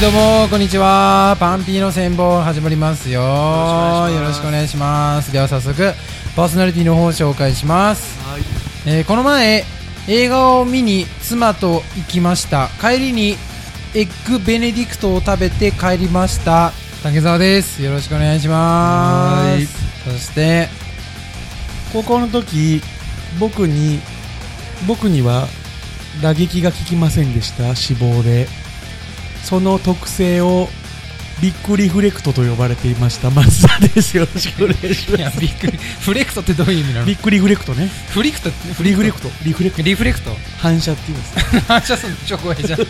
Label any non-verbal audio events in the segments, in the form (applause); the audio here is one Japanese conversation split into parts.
はいどうもこんにちは。パンピーの戦法始まりますよ。よろしくお願いします。では早速パーソナリティの方を紹介します、はい。えーこの前映画を見に妻と行きました。帰りにエッグベネディクトを食べて帰りました。竹澤です。よろしくお願いしまはい。すそして高校の時、僕に、僕には打撃が効きませんでした、脂肪で。その特性をビッグリフレクトと呼ばれていました、松田です。よろしくお願いします。びっくりフレクトってどういう意味なの？ビッグリフレクトね。フリクト？リフレクト。リフレクト。リフレクト？反射って言うんです。反射すんの？超怖いじゃん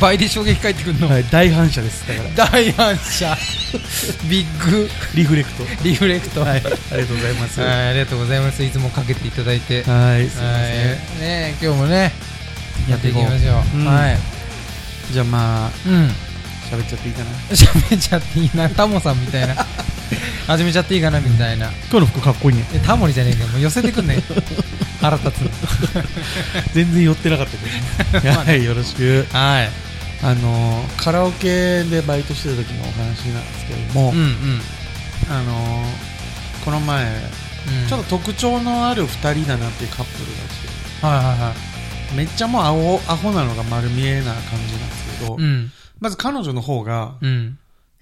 倍で衝撃返ってくんの、はい、大反射です。だから、大反射ビッグリフレクト。リフレクトはい、ありがとうございます。はいはありがとうございますいつもかけていただいてい、すいまはい。ね今日もねやっていきましょう、うんはいじゃあまあ、うん。喋っちゃっていいかな？喋っちゃっていいな。タモさんみたいな。(laughs) 始めちゃっていいかなみたいな。今日の服かっこいいね。えタモリじゃねえかよ。もう寄せてくんね。(laughs) 腹立つの。全然寄ってなかったけど。(laughs) はい、よろしく。はい。あのカラオケでバイトしてた時のお話なんですけれども、うんうん。あのこの前、うん。ちょっと特徴のある2人だなっていうカップルが来て。はいはいはめっちゃもうアホアホなのが丸見えな感じなんですけど、いうん。まず彼女の方がうん。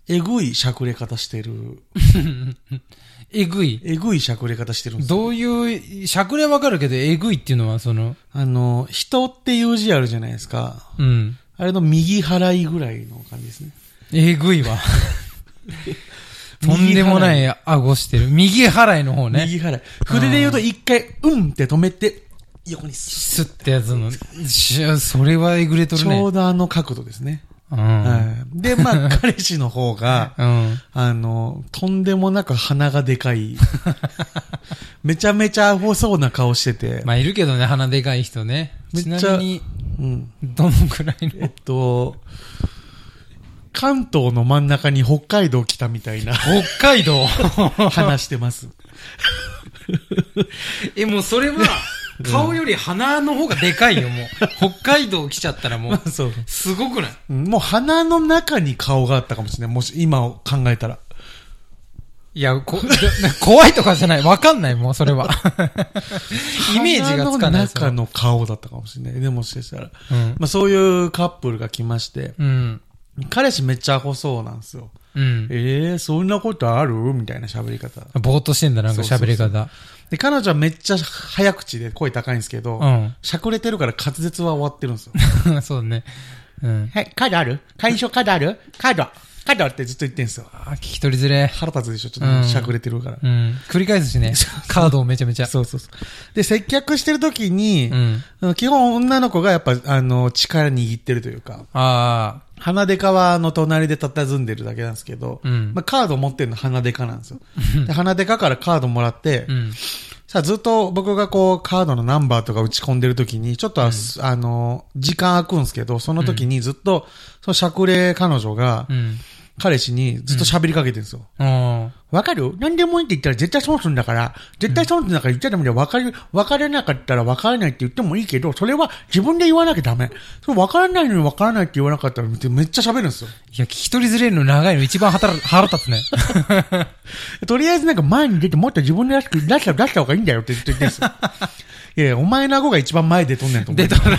えぐいしゃくれ方してる。(laughs) えぐい。えぐいしゃくれ方してるんですよ。どういう、しゃくれわかるけど、えぐいっていうのは、その、あの人っていう字あるじゃないですか。うん。あれの右払いぐらいの感じですね。えぐいわ。(laughs) とんでもない顎してる。右払いの方ね。右払い。筆で言うと一回うんって止めて横にスッスってやつの。しそれはえぐれとるね。ちょうどあの角度ですね。うん。はい。で、まあ、(laughs) 彼氏の方が、うん。あの、とんでもなく鼻がでかい。(laughs) めちゃめちゃアホそうな顔してて。まあ、いるけどね、鼻でかい人ね。ちめっちゃなみに、うん。どのくらいえのっと、関東の真ん中に北海道来たみたいな北海道？(laughs) 話してます。え、もうそれは、顔より鼻の方がでかいよ、もう。(laughs) 北海道来ちゃったらもう、そう。すごくない？うんもう鼻の中に顔があったかもしれない。もし今を考えたら。いや、こ、(laughs) 怖いとかじゃない。わかんない、もう、それは。(laughs) イメージがつかない。鼻の中の顔だったかもしれない。でもしかしたら。うん。まあそういうカップルが来まして、うん。彼氏めっちゃアホそうなんですよ。うん。ええー、そんなことある？みたいな喋り方。ぼーっとしてんだ、なんか喋りそう方。で、彼女はめっちゃ早口で声高いんですけど、うん。しゃくれてるから滑舌は終わってるんですよ。(laughs) そうね。うん。はい、カードある？会所カードある？カードカードってずっと言ってんすよ。あ、聞き取りづれ。腹立つでしょちょっとしゃくれてるから。うん。繰り返すしね。カードをめちゃめちゃ。そうそうそう。で、接客してる時に、うん。基本女の子がやっぱ、あの、力握ってるというか、ああ。鼻デカはの隣で佇んでるだけなんですけど、うんまあ、カード持ってるの鼻デカなんですよ。で、鼻デカからカードもらって、うん。さあずっと僕がこうカードのナンバーとか打ち込んでる時に、ちょっとは、あの、時間空くんですけど、その時にずっと、そのしゃくれ彼女がう、ん。彼氏にずっと喋りかけてるんですよ。うん。わかる？何でもいいって言ったら絶対損するんだから、絶対損するんだから言っちゃダメだよ。わかる、わからなかったらわからないって言ってもいいけど、それは自分で言わなきゃダメ。それわからないのにわからないって言わなかったらめっちゃ喋るんですよ。いや、聞き取りづれるの長いの一番腹腹立つね。(laughs) とりあえずなんか前に出てもっと自分でらしく出した出した方がいいんだよって言ってるんですよ。いやいや、お前の顎が一番前出とんねんと思う。出とる。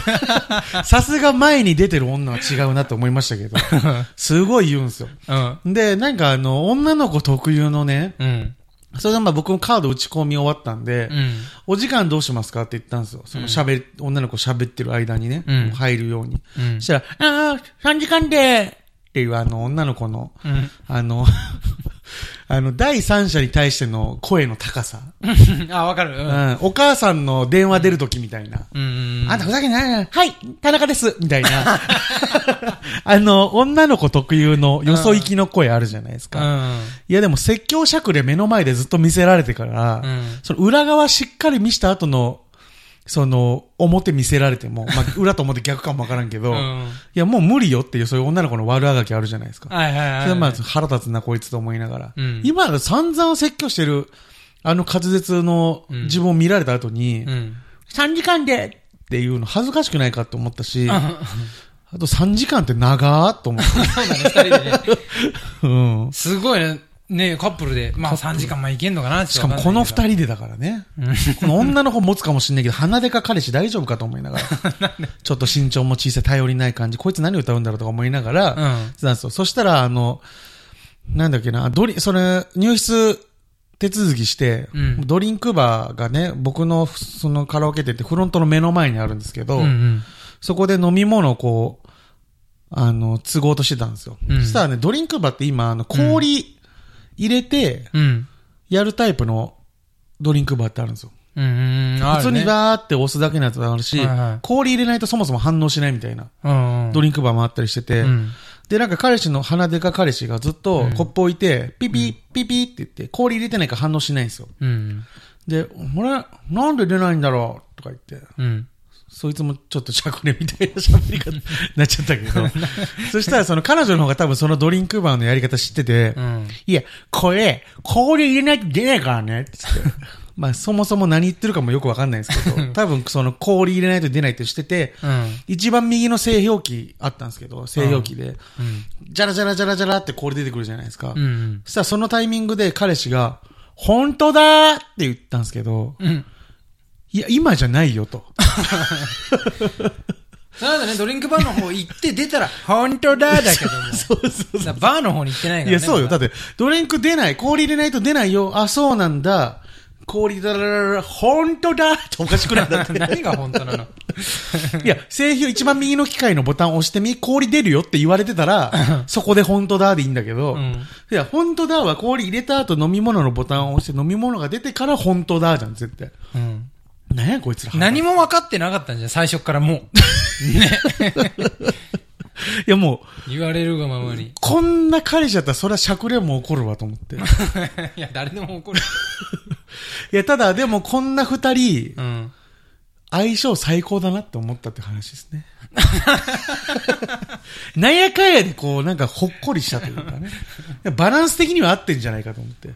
さすが前に出てる女は違うなと思いましたけど、(laughs) すごい言うんですよ。うん。で、なんかあの、女の子特有のね、うん。それでまあ僕もカード打ち込み終わったんで、うん。お時間どうしますかって言ったんですよ。その喋、り女の子喋ってる間にね、うん入るように。うんそしたら、ああ、3時間でっていうあの、女の子の、うん。あの、あの、第三者に対しての声の高さ。(laughs) あ、わかる。ううん。ん、お母さんの電話出るときみたいな。うん。あんたふざけんないな。はい、田中ですみたいな。(laughs) あの、女の子特有のよそ行きの声あるじゃないですうか。ん。いやでも説教しゃくれ目の前でずっと見せられてから、うんその裏側しっかり見した後の、その、表見せられても、まあ、(laughs) 裏と表逆かもわからんけど、いうん。やもう無理よっていうそういう女の子の悪あがきあるじゃないですか。はいはいはい。それはまあ腹立つなこいつと思いながら。うん今散々説教してる、あの滑舌のうん自分を見られた後に、うん。3時間でっていうの恥ずかしくないかと思ったし、あと3時間って長ーっと思って。(laughs) そうだね、二人でね。(laughs) うん。すごいね。ねカップルで。まあ3時間まあいけんのかなしかもこの二人。人でだからね。この女の子持つかもしんないけど、鼻でか彼氏大丈夫かと思いながら。(laughs) ちょっと身長も小さい頼りない感じ。こいつ何歌うんだろうとか思いながら。うん。なんですよ。そしたら、あの、なんだっけな、ドリ、それ、入室手続きして、うんドリンクバーがね、僕のそのカラオケ店ってフロントの目の前にあるんですけど、うんうん。そこで飲み物をこう、あの、都合としてたんですよ。うんそしたらね、ドリンクバーって今、あの、氷入れて、うん。やるタイプのドリンクバーってあるんですよ。うんうん。あ普通にるねバーって押すだけのやつもあるし、はいはい氷入れないとそもそも反応しないみたいなうんうん。ドリンクバーもあったりしてて、うん。で、なんか彼氏の鼻でか彼氏がずっとうんコップ置いて、ピピ、ピピって言って、氷入れてないから反応しないんですよ。うん。で、俺、なんで出ないんだろうとか言って、うん。そいつもちょっとしゃくれみたいな喋り方に (laughs) なっちゃったけど、そしたらその彼女の方が多分そのドリンクバーのやり方知ってて、うん。いや、これ、氷入れないと出ないからね、つって。まあ、そもそも何言ってるかもよくわかんないんですけど、(laughs) 多分その氷入れないと出ないって知ってて、うん。一番右の製氷機あったんですけど、製氷機で、うん。じゃらじゃらじゃらじゃらって氷出てくるじゃないですか。うん。そしたらそのタイミングで彼氏が、本当だーって言ったんですけど、うん。いや、今じゃないよと。(laughs) その後ね、ドリンクバーの方行って出たら、本当だだけども。(laughs) そうそうだからバーの方に行ってないからね。いや、そうよ。だまって、ドリンク出ない。氷入れないと出ないよ。あ、そうなんだ。氷だららら、本当だっておかしくないんだって。だ何が本当なの？(laughs) いや、製氷一番右の機械のボタンを押してみ、氷出るよって言われてたら、そこで本当だでいいんだけど、うんいや、本当だは氷入れた後飲み物のボタンを押して飲み物が出てから本当だじゃん、絶対。うん。何やこいつら。何も分かってなかったんじゃん、最初からもう。ね。(laughs) いや、もう、言われるがままに。こんな彼氏だったらそれはしゃくれも起こるわと思って。い (laughs) いや、誰でも怒る。(laughs) や、ただでもこんな二人、うん。相性最高だなって思ったって話ですね。(laughs) なんやかんやでこう、なんかほっこりしたというかね。バランス的には合ってんじゃないかと思って。い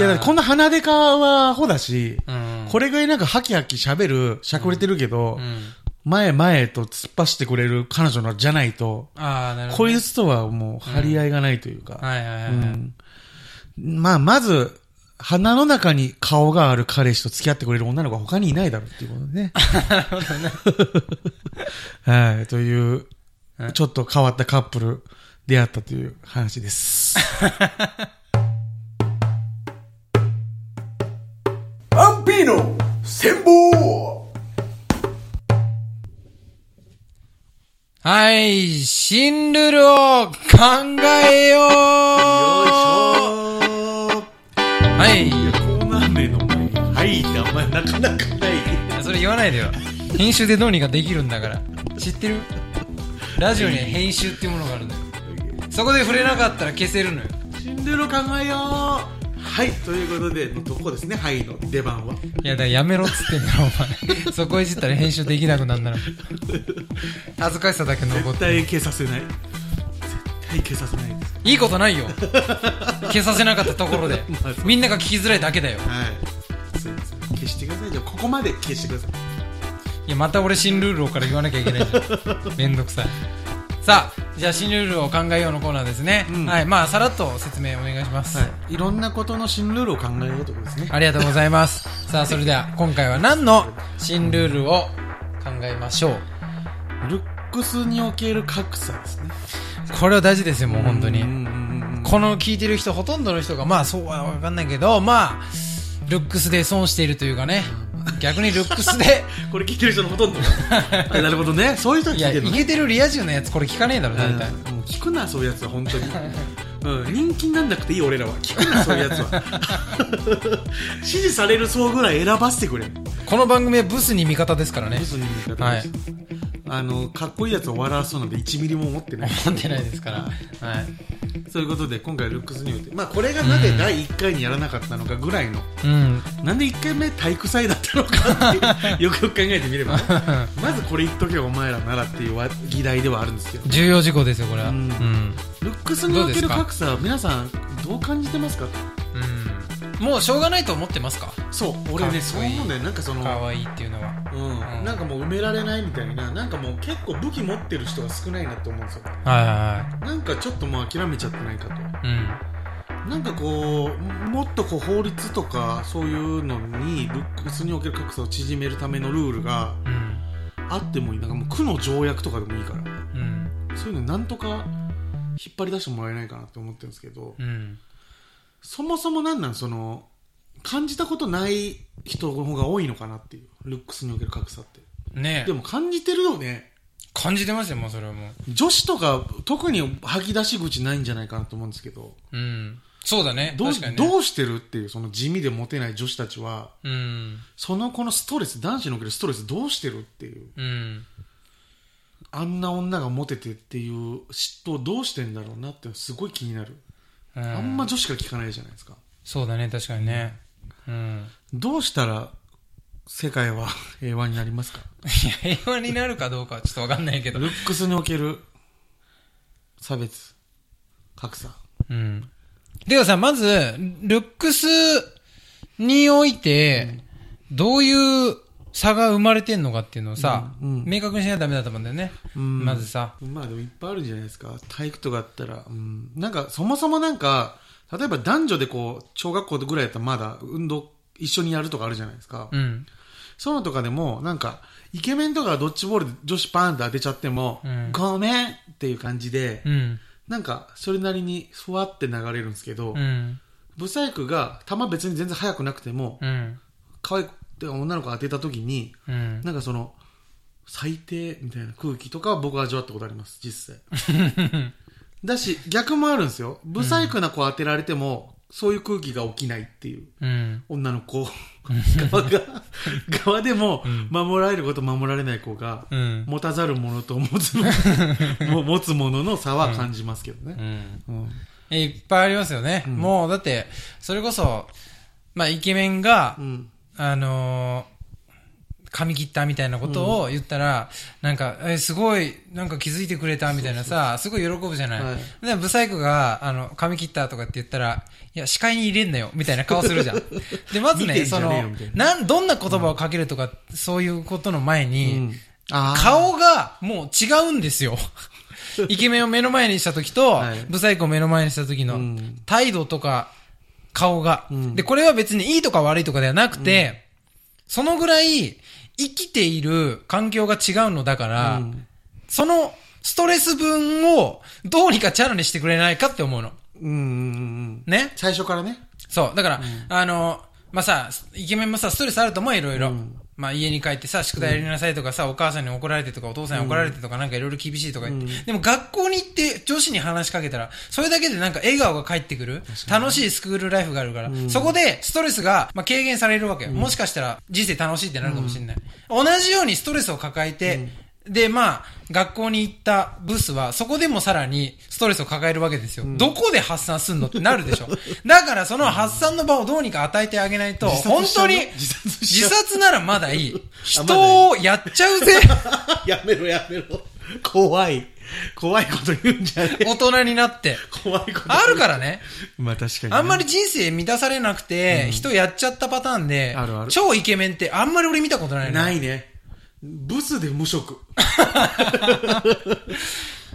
や、こんな鼻でかはアホだし、うん。これぐらいなんかハキハキ喋る、しゃくれてるけど、うん。前前と突っ走ってくれる彼女のじゃないと、ああ、なるほどね。こいつとはもう張り合いがないというか。はいはいはいはい。うんまあ、まず、鼻の中に顔がある彼氏と付き合ってくれる女の子は他にいないだろうっていうことでね。なるほどね。はい、といううん、ちょっと変わったカップル出会ったという話です。(laughs) アンピーノ戦法はい、新ルールを考えようはい。コーナー名の前に、はいってあんまりなかなかない。それ言わないでよ。編集でどうにかできるんだから。知ってる？ラジオには編集っていうものがあるのよ。そこで触れなかったら消せるのよ。シンデレラ考えようはい、ということで、のとこですね、はいの出番は。いや、だからやめろっつってんだろ、お前。(laughs) そこいじったら編集できなくなるなら。恥ずかしさだけ残って。絶対消させない。絶対消させないです。(laughs) いいことないよ。消させなかったところで。(laughs) みんなが聞きづらいだけだよ。はい。すいません。消してください。じゃあ、ここまで消してください。いや、また俺新ルールをから言わなきゃいけないじゃん。(laughs) めんどくさい。さあ、じゃあ新ルールを考えようのコーナーですね。うんはい。まあ、さらっと説明お願いします。はい。いろんなことの新ルールを考えようということですね。ありがとうございます。さあ、それでは今回は何の新ルールを考えましょう？ルックスにおける格差ですね。これは大事ですよ、もう本当に。この聞いてる人、ほとんどの人が、まあそうはわかんないけど、まあ、ルックスで損しているというかね。逆にルックスで、(laughs) これ聞いてる人のほとんど (laughs) なるほどね。そういう人はい聞や、いてるのねイケてるリア充のやつこれ聞かねえだろ、大体。うんもう聞くな、そういうやつは、本当に。うん、人気になんなくていい、俺らは。聞くな、そういうやつは。(laughs) 支持される層ぐらい選ばせてくれ。この番組はブスに味方ですからねブ。スに味方です。あの、かっこいいやつを笑わそうなんで1ミリも思ってない。思ってないですから。はい。そういうことで、今回ルックスにおいて。まあ、これがなぜ第1回にやらなかったのかぐらいの。うん。なんで1回目体育祭だったのか (laughs) よくよく考えてみればね、(laughs) まずこれ言っとけよお前らならっていうわ議題ではあるんですけど重要事項ですよ、これは。ううんん。うん。ルックスにおける格差は皆さんどう感じてますか？もうしょうがないと思ってますか？そう俺ねそう思うんだよ。なんかその可愛いっていうのは。うん、うん。なんかもう埋められないみたいななんかもう結構武器持ってる人が少ないなって思うんですよ。はいはいはなんかちょっともう諦めちゃってないかと。いうん。なんかこうもっとこう法律とかそういうのにルックスにおける格差を縮めるためのルールがうん。あってもいい。なんかもう区の条約とかでもいいからうん。そういうのなんとか引っ張り出してもらえないかなって思ってるんですけどうんそもそもなんなん？その感じたことない人の方が多いのかなっていう。ルックスにおける格差って。ねでも感じてるよね。感じてますよもうそれはも女子とか特に吐き出し口ないんじゃないかなと思うんですけど。ううん。そうだね。どう確かにね。どうしてるっていうその地味でモテない女子たちは。うん。そのこのストレス男子におけるストレスどうしてるっていう。うん。あんな女がモテてっていう嫉妬どうしてんだろうなってすごい気になる、うんあんま女子から聞かないじゃないですか。そうだね確かにね。うん。どうしたら世界は (laughs) 平和になりますか？いや平和になるかどうかはちょっとわかんないけど。ルックスにおける差別格差。うん。ではさまずルックスにおいてどういう差が生まれてんのかっていうのをさ、うんうん。明確にしないとダメだと思うんだよね、うん。まずさ。まあでもいっぱいあるんじゃないですか。体育とかあったら、うん、なんかそもそもなんか例えば男女でこう小学校ぐらいやったらまだ運動一緒にやるとかあるじゃないですか、うん。そういうのとかでもなんかイケメンとかがドッジボールで女子パーンって当てちゃっても、うん。ごめんっていう感じで、うん。なんかそれなりにふわって流れるんですけど、うん。ブサイクが球別に全然速くなくても、うん。可愛くて女の子が当てた時にうん。なんかその最低みたいな空気とかは僕は味わったことあります実際。(laughs) だし逆もあるんですよ。ブサイクな子当てられても、そういう空気が起きないっていう。うん。女の子側が (laughs) 側でも守られること守られない子が、うん。持たざるものと持つ (laughs) もも持つものの差は感じますけどうね、ん。うん。いっぱいありますよね、ん。もうだってそれこそまあイケメンが、うんあのー髪切ったみたいなことを言ったら、なんか、え、すごい、なんか気づいてくれたみたいなさ、すごい喜ぶじゃない。はい。で、ブサイクが、あの、髪切ったとかって言ったら、いや、視界に入れんなよ、みたいな顔するじゃん。(laughs) で、まずね、そのな。ん、どんな言葉をかけるとか、そういうことの前に、うん。顔がもう違うんですよ。(laughs) イケメンを目の前にした時と、はい。ブサイクを目の前にした時のうん。態度とか顔が、うん。で、これは別にいいとか悪いとかではなくて、そのぐらい生きている環境が違うのだから、うん。そのストレス分をどうにかチャラにしてくれないかって思うの。うんうんうんね？最初からね。そう。だから、あの、まあ、さ、イケメンもさ、ストレスあると思うよ、いろいろ。うんまあ、家に帰ってさ、宿題やりなさいとかさ、お母さんに怒られてとか、お父さんに怒られてとか、なんかいろいろ厳しいとか言って。でも学校に行って女子に話しかけたら、それだけでなんか笑顔が返ってくる、楽しいスクールライフがあるから、そこでストレスが、まあ、軽減されるわけよ。もしかしたら人生楽しいってなるかもしれない。同じようにストレスを抱えて、で、まあ、学校に行ったブスは、そこでもさらにストレスを抱えるわけですよ。どこで発散すんのってなるでしょ。(laughs) だからその発散の場をどうにか与えてあげないと、本当に、自殺ならまだいい。人をやっちゃうぜ。やめろやめろ怖い怖いこと言うんじゃねえ大人になって。怖いことあるからね。まあ確かにね、あんまり人生満たされなくて、人やっちゃったパターンであるある、超イケメンってあんまり俺見たことないの。ないねブスで無職。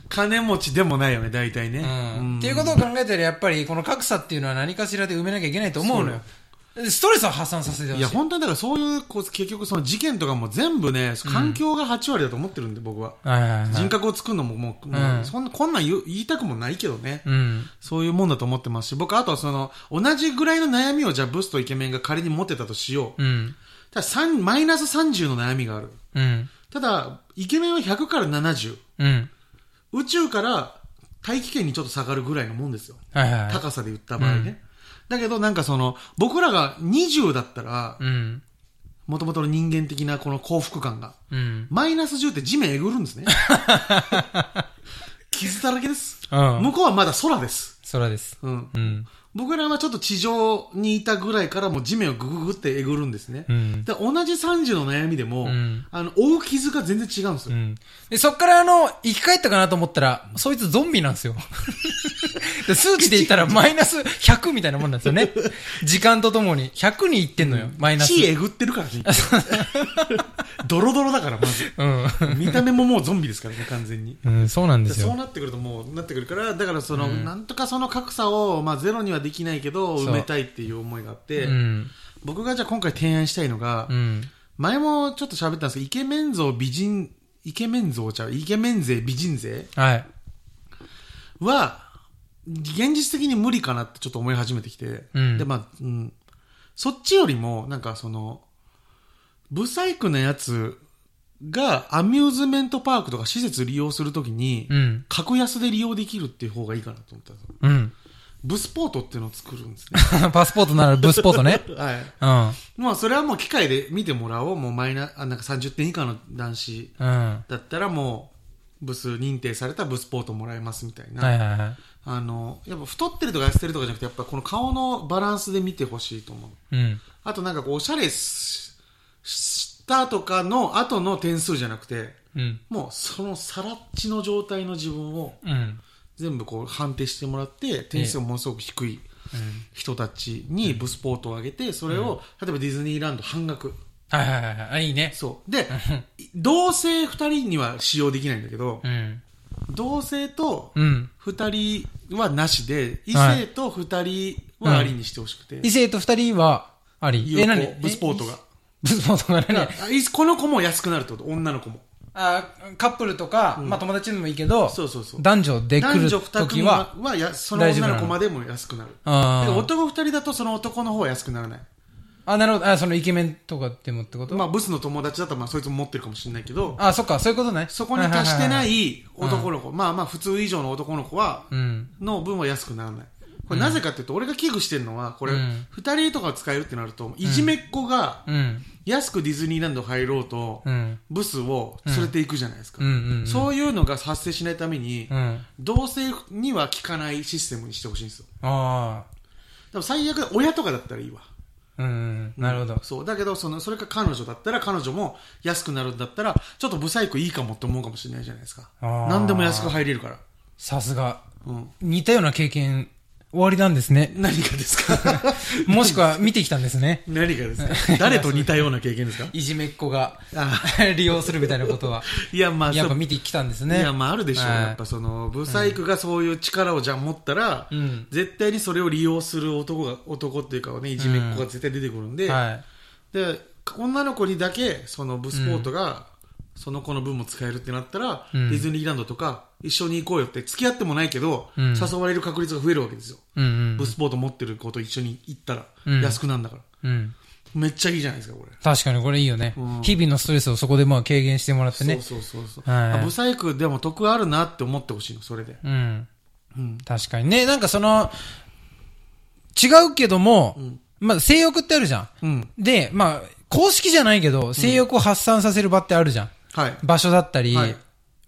金持ちでもないよね大体ね、うん。っていうことを考えたらやっぱりこの格差っていうのは何かしらで埋めなきゃいけないと思うのよ。でストレスを発散させてほしい。いや本当にだからそういうこう結局その事件とかも全部ね環境が8割だと思ってるんで僕は、はいはいはい。人格を作るのももう,、もうそんなこんなん言う言いたくもないけどね、うん。そういうもんだと思ってますし僕あとはその同じぐらいの悩みをじゃあブスとイケメンが仮に持ってたとしよう、うん。ただ3マイナス30の悩みがあるうん。ただイケメンは100から70うん。宇宙から大気圏にちょっと下がるぐらいのもんですよ。はいはい。高さで言った場合ね。だけどなんかその、僕らが20だったら、うん。もともとの人間的なこの幸福感が、うん。マイナス10って地面えぐるんですね。(laughs) 傷だらけです。うん。向こうはまだ空です。空です。うん。うん。僕らはちょっと地上にいたぐらいからもう地面をグググってえぐるんですね。うん。で同じ30の悩みでも、んあの、大傷が全然違うんですよ。うん。で、そっからあの、生き返ったかなと思ったら、そいつゾンビなんですよ。(laughs) (laughs) で数値で言ったらマイナス100みたいなもんなんですよね。(laughs) 時間とともに。100にいってんのよ、マイナス。血えぐってるからね。(laughs) ドロドロだから、まず。うん。見た目ももうゾンビですからね、完全に。うん、そうなんですそうよ。なってくるともうなってくるからだからその、うんなんとかその格差を、まあ、ゼロにはできないけど埋めたいっていう思いがあって、うん。僕がじゃあ今回提案したいのが、うん。前もちょっと喋ったんですけどイケメン像美人イケメン像ちゃうイケメン勢美人勢はい。は現実的に無理かなってちょっと思い始めてきて、うんでまあ、うん、そっちよりもなんかそのブサイクなやつがアミューズメントパークとか施設利用するときに、うん。格安で利用できるっていう方がいいかなと思ったうん。ブスポートっていうのを作るんですね。(laughs) パスポートならブスポートね。(laughs) はい。うん。まあ、それはもう機械で見てもらおう。もうマイナ、あなんか30点以下の男子だったらもう、ブス認定されたブスポートもらえますみたいな。いはいはい。あの、やっぱ太ってるとか痩せてるとかじゃなくて、やっぱこの顔のバランスで見てほしいと思う。うん。あとなんかこう、おしゃれししたとかの後の点数じゃなくて、うん。もうそのさらっちの状態の自分をうん。全部こう判定してもらって、点数がものすごく低い。人たちにブスポートをあげて、それを、例えばディズニーランド半額。はいはいはいはい。あ、いいね。そう。で、(laughs) 同性二人には使用できないんだけどう、ん。同性とうん。二人はなしで、異はい性と二人はありにしてほしくて。異性と二人は、あり。有効何？ブスポートが。(laughs) ブスポートが何？この子も安くなるってこと、女の子も。あカップルとか、まあ友達でもいいけど、そうそうそう。男女で来る男女二とき組はは、、その女のの子までも安くなる。男二人だとその男の方は安くならない。あ、なるほど。あ、そのイケメンとかでもってこと？まあ、ブスの友達だったら、まあ、そいつも持ってるかもしれないけど、あ、そっか、そういうことね。そこに達してな。い男の子、まあまあ普通以上の男の子は、うん。の分は安くならない。これなぜかっていうと、俺が危惧してるのは、これうん、二人とか使えるってなると、いじめっ子がうん。安くディズニーランド入ろうとう、ん。ブスを連れていくじゃないですかうん。うん。うん。そういうのが発生しないためにう、ん。同性には効かないシステムにしてほしいんですよ。あでも最悪、親とかだったらいいわ。あ。うん。なるほど。そう。だけど、その、それか彼女だったら、彼女も安くなるんだったら、ちょっとブサイクいいかもって思うかもしれないじゃないですか。何でも安く入れるから。さすが。うん。似たような経験、終わりなんですね。何がですか？(laughs) もしくは見てきたんですね。何がですか？誰と似たような経験ですか？(laughs) いじめっ子があ (laughs) 利用するみたいなことは。いや、まあ、やっぱ見てきたんですね。いや、まあ、あるでしょう。はいやっぱその、ブサイクがそういう力をじゃあ持ったら、うん絶対にそれを利用する男が、男っていうかね、いじめっ子が絶対出てくるんで、はい。で、女の子にだけ、そのブスポートが、その子の分も使えるってなったら、うんディズニーランドとか、一緒に行こうよって、付き合ってもないけど、うん誘われる確率が増えるわけですよ。うんうんブ。スポート持ってる子と一緒に行ったら、うん安くなるんだから。うん。めっちゃいいじゃないですか、これ。確かにこれいいよねうん。日々のストレスをそこでまあ軽減してもらってね。そうそうそうそう。はいあブサイクでも得あるなって思ってほしいの、それで。うん。うん。確かにね。なんかその、違うけども、まあ性欲ってあるじゃん。うん。で、まあ、公式じゃないけど、性欲を発散させる場ってあるじゃん。はい。場所だったり、はい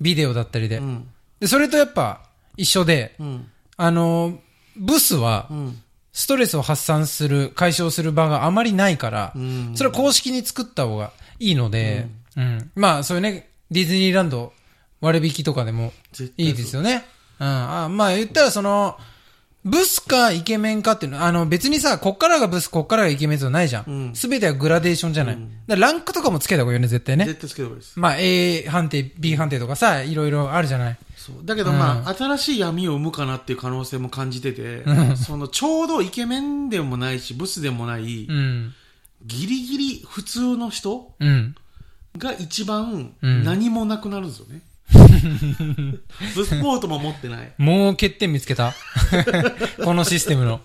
ビデオだったりで,、うん。で。それとやっぱ一緒で、うん。あの、ブスはうん。ストレスを発散する、解消する場があまりないから、うんそれは公式に作った方がいいので、うん。まあ、そういうね、ディズニーランド割引とかでもいいですよね。うん。あまあ、言ったらその、ブスかイケメンかっていうのは、あの別にさ、こっからがブス、こっからがイケメンってのないじゃうんん。すべ、てはグラデーションじゃない。だからランクとかもつけた方がいいよね、絶対ね。絶対つけた方がいいです。まあ A 判定、B 判定とかさ、いろいろあるじゃない。そう。だけどまあ、新しい闇を生むかなっていう可能性も感じてて、その、ちょうどイケメンでもないし、ブスでもない、うん。ギリギリ普通の人うん。が一番うん何もなくなるんですよね。ブスポートも持ってない。もう欠点見つけた (laughs) このシステムの。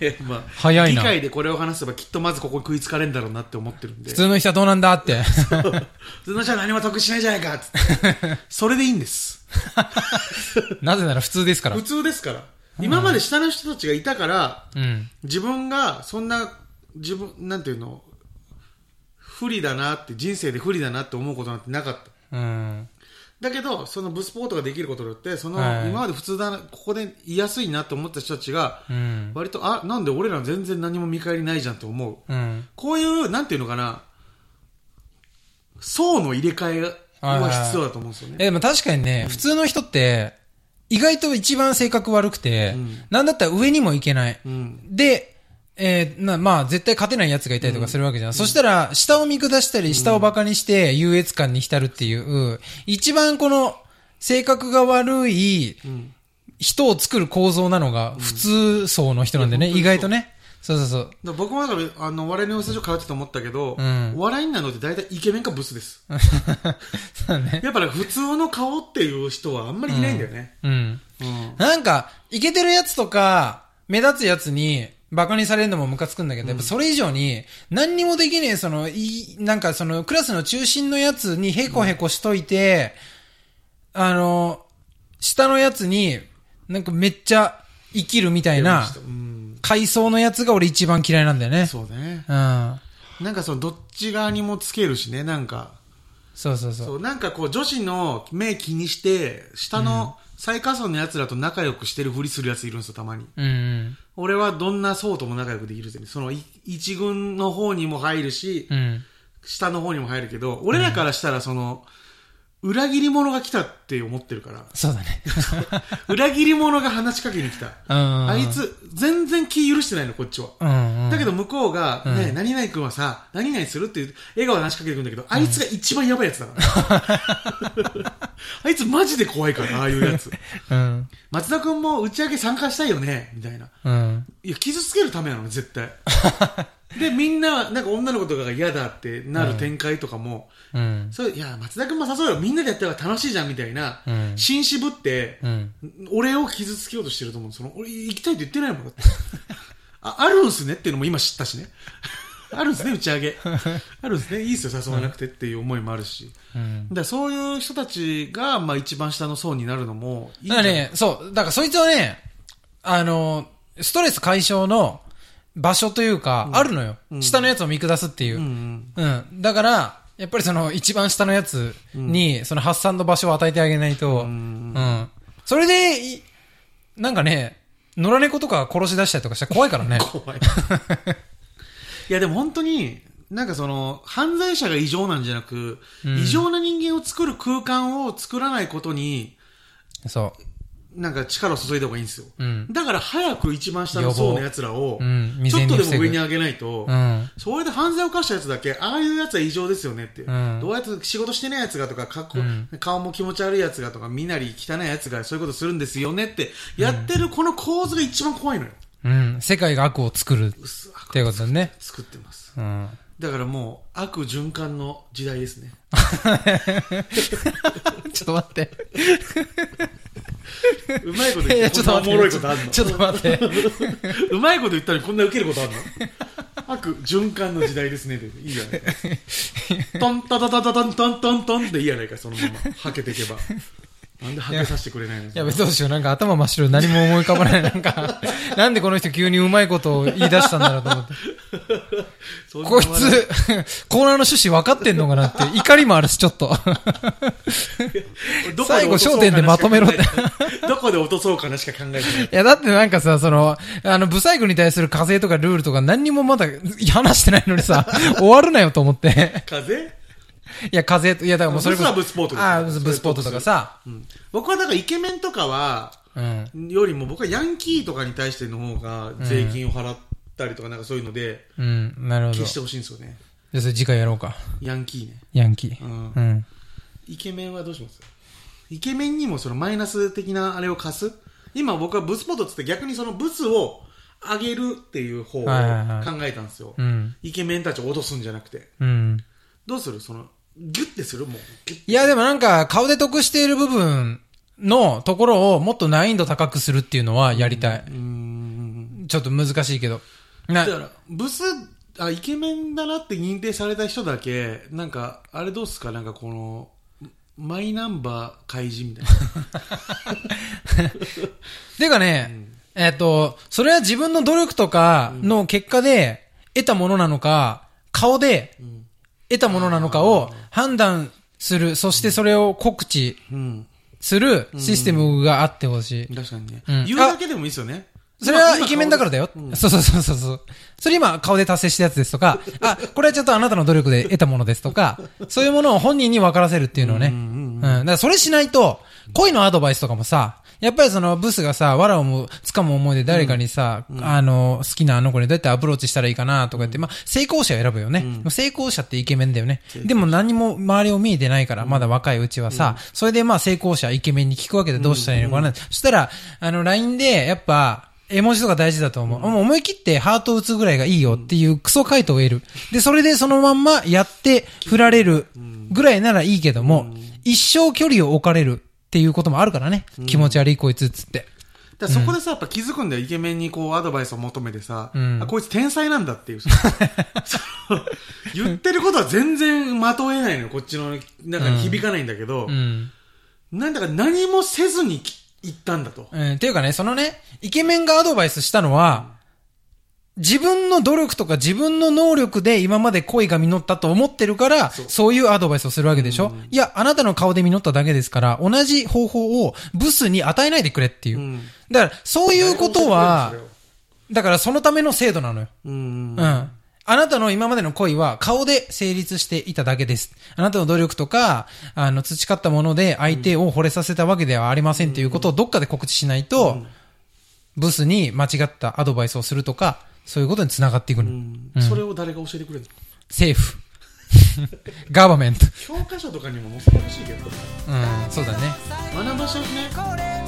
えまあ、早いな議会でこれを話せばきっとまずここ食いつかれんだろうなって思ってるんで。普通の人はどうなんだって。普通の人は何も得しないじゃないかっつって。(laughs) それでいいんです。(laughs) なぜなら普通ですから普。通ですから。今まで下の人たちがいたから、うん。自分がそんな、自分、なんていうの、不利だなって、人生で不利だなって思うことなんてなかった。うん。だけど、そのブスポートができることによって、その、はい今まで普通だな、ここで居やすいなって思った人たちが、うん。割と、あ、なんで俺ら全然何も見返りないじゃんって思う。うん。こういう、なんていうのかな、層の入れ替えがは必要だと思うんですよね。え、でも確かにね、普通の人って、意外と一番性格悪くて、うんなんだったら上にも行けない。うん。で、えーな、まあ、絶対勝てない奴がいたりとかするわけじゃん。そしたら、下を見下したり、下を馬鹿にして、優越感に浸るっていう、一番この、性格が悪いうん。人を作る構造なのが、普通層の人なんでね、いや意外とね。そうそうそう。僕もだから、あの、笑いの養成所通ってと思ったけど、うんお笑いになるのって大体イケメンかブスです。(laughs) そうね。やっぱり普通の顔っていう人はあんまりいないんだよね。うん。うん。なんか、イケてるやつとか、目立つやつに、バカにされるのもムカつくんだけど、やっぱそれ以上に、何にもできねえ、その、いい、なんかその、クラスの中心のやつにヘコヘコしといて、あの、下のやつに、なんかめっちゃ生きるみたいな、うん。階層のやつが俺一番嫌いなんだよね。そうね。うん。なんかその、どっち側にもつけるしね、なんか。そうそうそう。そう、なんかこう、女子の目気にして、下の最下層の奴らと仲良くしてるふりする奴いるんですよ、たまに。うんうん。俺はどんな層とも仲良くできるぜ。その、い一軍の方にも入るし、うん。下の方にも入るけど、俺らからしたらその、裏切り者が来たって思ってるから、そうだね。(laughs) 裏切り者が話しかけに来た。うん。あい、つ、全然気許してないの、こっちは。うんうん。だけど向こうが、うん何々君はさ、何々するっていう、笑顔で話しかけてくるんだけど、あいつが一番やばいやつだから。(laughs) あいつマジで怖いから、(laughs) ああいうやつ。うん。松田君も打ち上げ参加したいよねみたいな。うん。いや、傷つけるためなの、絶対。(laughs) で、みんな、なんか女の子とかが嫌だってなる展開とかも、うん。そういや、松田君も誘うよ、みんなでやったら楽しいじゃん、みたいな、うん紳士ぶって、うん。俺を傷つけようとしてると思う。その、俺行きたいって言ってないもん。(laughs) あ、あるんすねっていうのも今知ったしね。あるんすね、(laughs) 打ち上げ。あるんすね、いいっすよ、誘わなくてっていう思いもあるし。うん。だそういう人たちが、まあ一番下の層になるのもいいだからね、そう、だからそいつはね、あの、ストレス解消の場所というか、あるのよ、下のやつを見下すっていう。ううん。んだから、やっぱりその一番下のやつに、その発散の場所を与えてあげないと、ううんん。それでい、なんかね、野良猫とか殺し出したりとかしたら怖いからね。(laughs) 怖い。いや、でも本当に、なんかその、犯罪者が異常なんじゃなく、うん異常な人間を作る空間を作らないことに、そなんか力を注いだ方がいいんですよ。う。うん。だから早く一番下の層の奴らを、ちょっ。とでも上に上げないと、うん。それで犯罪を犯した奴だけ、ああいう奴は異常ですよねって。うんどうやって仕事してない奴がとか、格好うん顔も気持ち悪い奴がとか、身なり汚い奴がそういうことするんですよねって、やってるこの構図が一番怖いのよ。うん。世界が悪を作るうっていうことだね。作ってます。うん。だからもう、悪循環の時代ですね。(laughs) ちょっと待って。うまいこと言ってちょっとおもろいことあんの？ちょっと待って。(laughs) うまいこと言ったのにこんな受けることあんの？悪循環の時代ですねでいいじゃないか。トンタタタタタントントントンでいいやないか、そのまま。はけていけば。なんではけさせてくれないの？やべ、どうしよう。なんか頭真っ白で何も思い浮かばない。なんか、(laughs) なんでこの人急にうまいことを言い出したんだろうと思って。こいつ、コーナーの趣旨分かってんのかなって、怒りもあるし、ちょっと。最後焦点でまとめろってどこで落とそうかなしか考えてない。いや、だってなんかさ、その、あの、ブサイクに対する課税とかルールとか何にもまだ話してないのにさ、(laughs) 終わるなよと思って。風いや、課税と、いや、だからもうそれこそ。ブスポートああ、ブスポートとかさ。うん僕はだからイケメンとかは、うん。よりも僕はヤンキーとかに対しての方が税金を払ったりとかなんかそういうのでうん、なるほど。じ消してほしいんですよね。ゃあそれ次回やろうか。ヤンキーね。ヤンキー。うんうん。イケメンはどうします？イケメンにもそのマイナス的なあれを貸す？今僕はブスポットっつって逆にそのブスを上げるっていう方を考えたんですよ。うん。イケメンたちを脅すんじゃなくて。うん。どうする？その、ギュッてするもう。ギュッいや、でもなんか、顔で得している部分のところをもっと難易度高くするっていうのはやりたい。ちょっと難しいけど。なだから、ブス、あ、イケメンだなって認定された人だけ、なんか、あれどうっすか？なんかこの、マイナンバー開示みたいな。(laughs) てかね、えっと、それは自分の努力とかの結果で得たものなのか、顔でうん。得たものなのかを判断する、そしてそれを告知うん。するシステムがあってほしい。確かにね。うん言うだけでもいいですよね。それはイケメンだからだよ。うんそうそうそうそうそう。それ今顔で達成したやつですとか、あ、これはちょっとあなたの努力で得たものですとか、そういうものを本人に分からせるっていうのをね。ううんん。だからそれしないと、恋のアドバイスとかもさ、やっぱりそのブスがさ、藁をも掴む思いで誰かにさ、あの、好きなあの子にどうやってアプローチしたらいいかなとか言って、まあ、成功者を選ぶよね。成功者ってイケメンだよね。でも何も周りを見えてないから、まだ若いうちはさ、それでまあ成功者、イケメンに聞くわけでどうしたらいいのかな。そしたら、あの、LINE で、やっぱ、絵文字とか大事だと思う。もう思い切ってハート打つぐらいがいいよっていうクソ回答を得る。で、それでそのまんまやって振られるぐらいならいいけども、一生距離を置かれるっていうこともあるからね。気持ち悪いこいつっつって。だそこでさ、やっぱ気づくんだよ。イケメンにこうアドバイスを求めてさ、んあこいつ天才なんだっていう (laughs) 言ってることは全然的を得ないのよ。こっちの中に響かないんだけど、うん。なんだか何もせずにき言ったんだと。うん、っていうかね、そのね、イケメンがアドバイスしたのは、自分の努力とか自分の能力で今まで恋が実ったと思ってるから、そういうアドバイスをするわけでしょ、いや、あなたの顔で実っただけですから、同じ方法をブスに与えないでくれっていう。んだから、そういうことは、だからそのための制度なのよ。うんう。ん。あなたの今までの恋は顔で成立していただけです。あなたの努力とか、あの、培ったもので相手を惚れさせたわけではありませんということをどっかで告知しないと、ブスに間違ったアドバイスをするとか、そういうことにつながっていくの。うんそれを誰が教えてくれるの？政府。(laughs) ガバメント。教科書とかにも載せてほしいけど、うん、そうだね。学ばしゃね。